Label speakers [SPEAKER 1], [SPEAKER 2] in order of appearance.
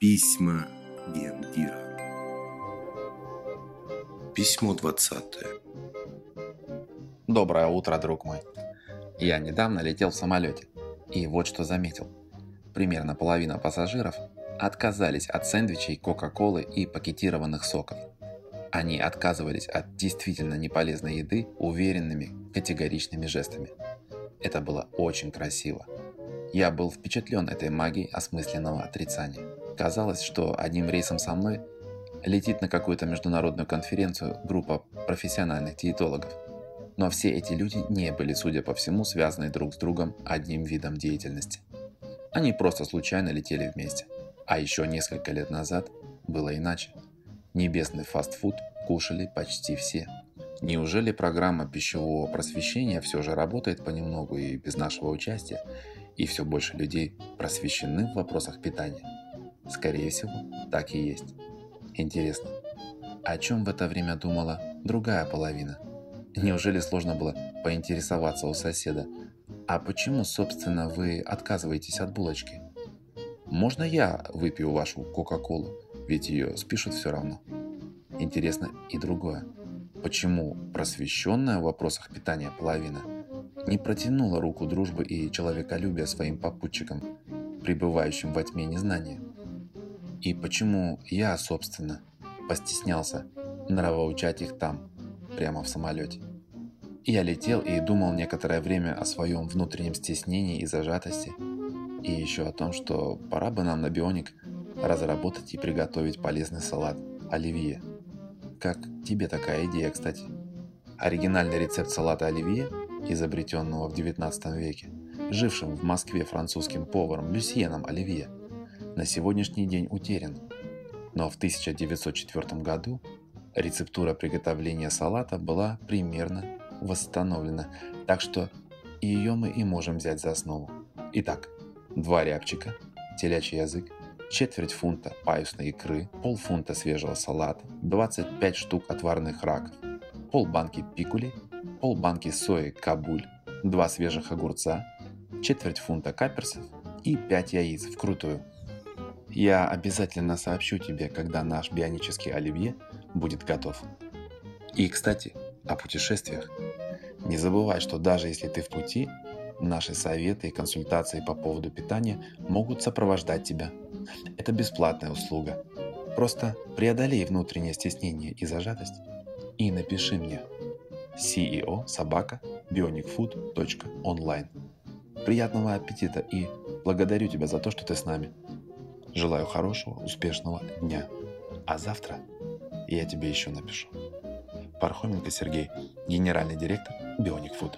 [SPEAKER 1] Письма Гендира. Письмо 20.
[SPEAKER 2] Доброе утро, друг мой. Я недавно летел в самолете, и вот что заметил. Примерно половина пассажиров отказались от сэндвичей, кока-колы и пакетированных соков. Они отказывались от действительно неполезной еды уверенными, категоричными жестами. Это было очень красиво. Я был впечатлен этой магией осмысленного отрицания. Казалось, что одним рейсом со мной летит на какую-то международную конференцию группа профессиональных диетологов. Но все эти люди не были, судя по всему, связаны друг с другом одним видом деятельности. Они просто случайно летели вместе. А еще несколько лет назад было иначе. Небесный фастфуд кушали почти все. Неужели программа пищевого просвещения все же работает понемногу и без нашего участия, и все больше людей просвещены в вопросах питания? Скорее всего, так и есть. Интересно, о чем в это время думала другая половина? Неужели сложно было поинтересоваться у соседа, а почему, собственно, вы отказываетесь от булочки? Можно я выпью вашу Кока-Колу, ведь ее спишут все равно. Интересно и другое. Почему просвещенная в вопросах питания половина не протянула руку дружбы и человеколюбия своим попутчикам, пребывающим во тьме незнания? И почему я, собственно, постеснялся нравоучать их там, прямо в самолете? Я летел и думал некоторое время о своем внутреннем стеснении и зажатости, и еще о том, что пора бы нам на Бионик разработать и приготовить полезный салат оливье – как тебе такая идея, кстати? Оригинальный рецепт салата оливье, изобретенного в 19 веке, жившим в Москве французским поваром Люсьеном Оливье, на сегодняшний день утерян. Но в 1904 году рецептура приготовления салата была примерно восстановлена, так что ее мы и можем взять за основу. Итак, два рябчика, телячий язык, четверть фунта паюсной икры, полфунта свежего салата, 25 штук отварных раков, полбанки пикули, полбанки сои кабуль, два свежих огурца, четверть фунта каперсов и 5 яиц вкрутую. Я обязательно сообщу тебе, когда наш бионический оливье будет готов. И, кстати, о путешествиях. Не забывай, что даже если ты в пути, наши советы и консультации по поводу питания могут сопровождать тебя – это бесплатная услуга. Просто преодолей внутреннее стеснение и зажатость и напиши мне ceo собака bionicfood.online. Приятного аппетита и благодарю тебя за то, что ты с нами. Желаю хорошего, успешного дня. А завтра я тебе еще напишу. Пархоменко Сергей, генеральный директор Bionic Food.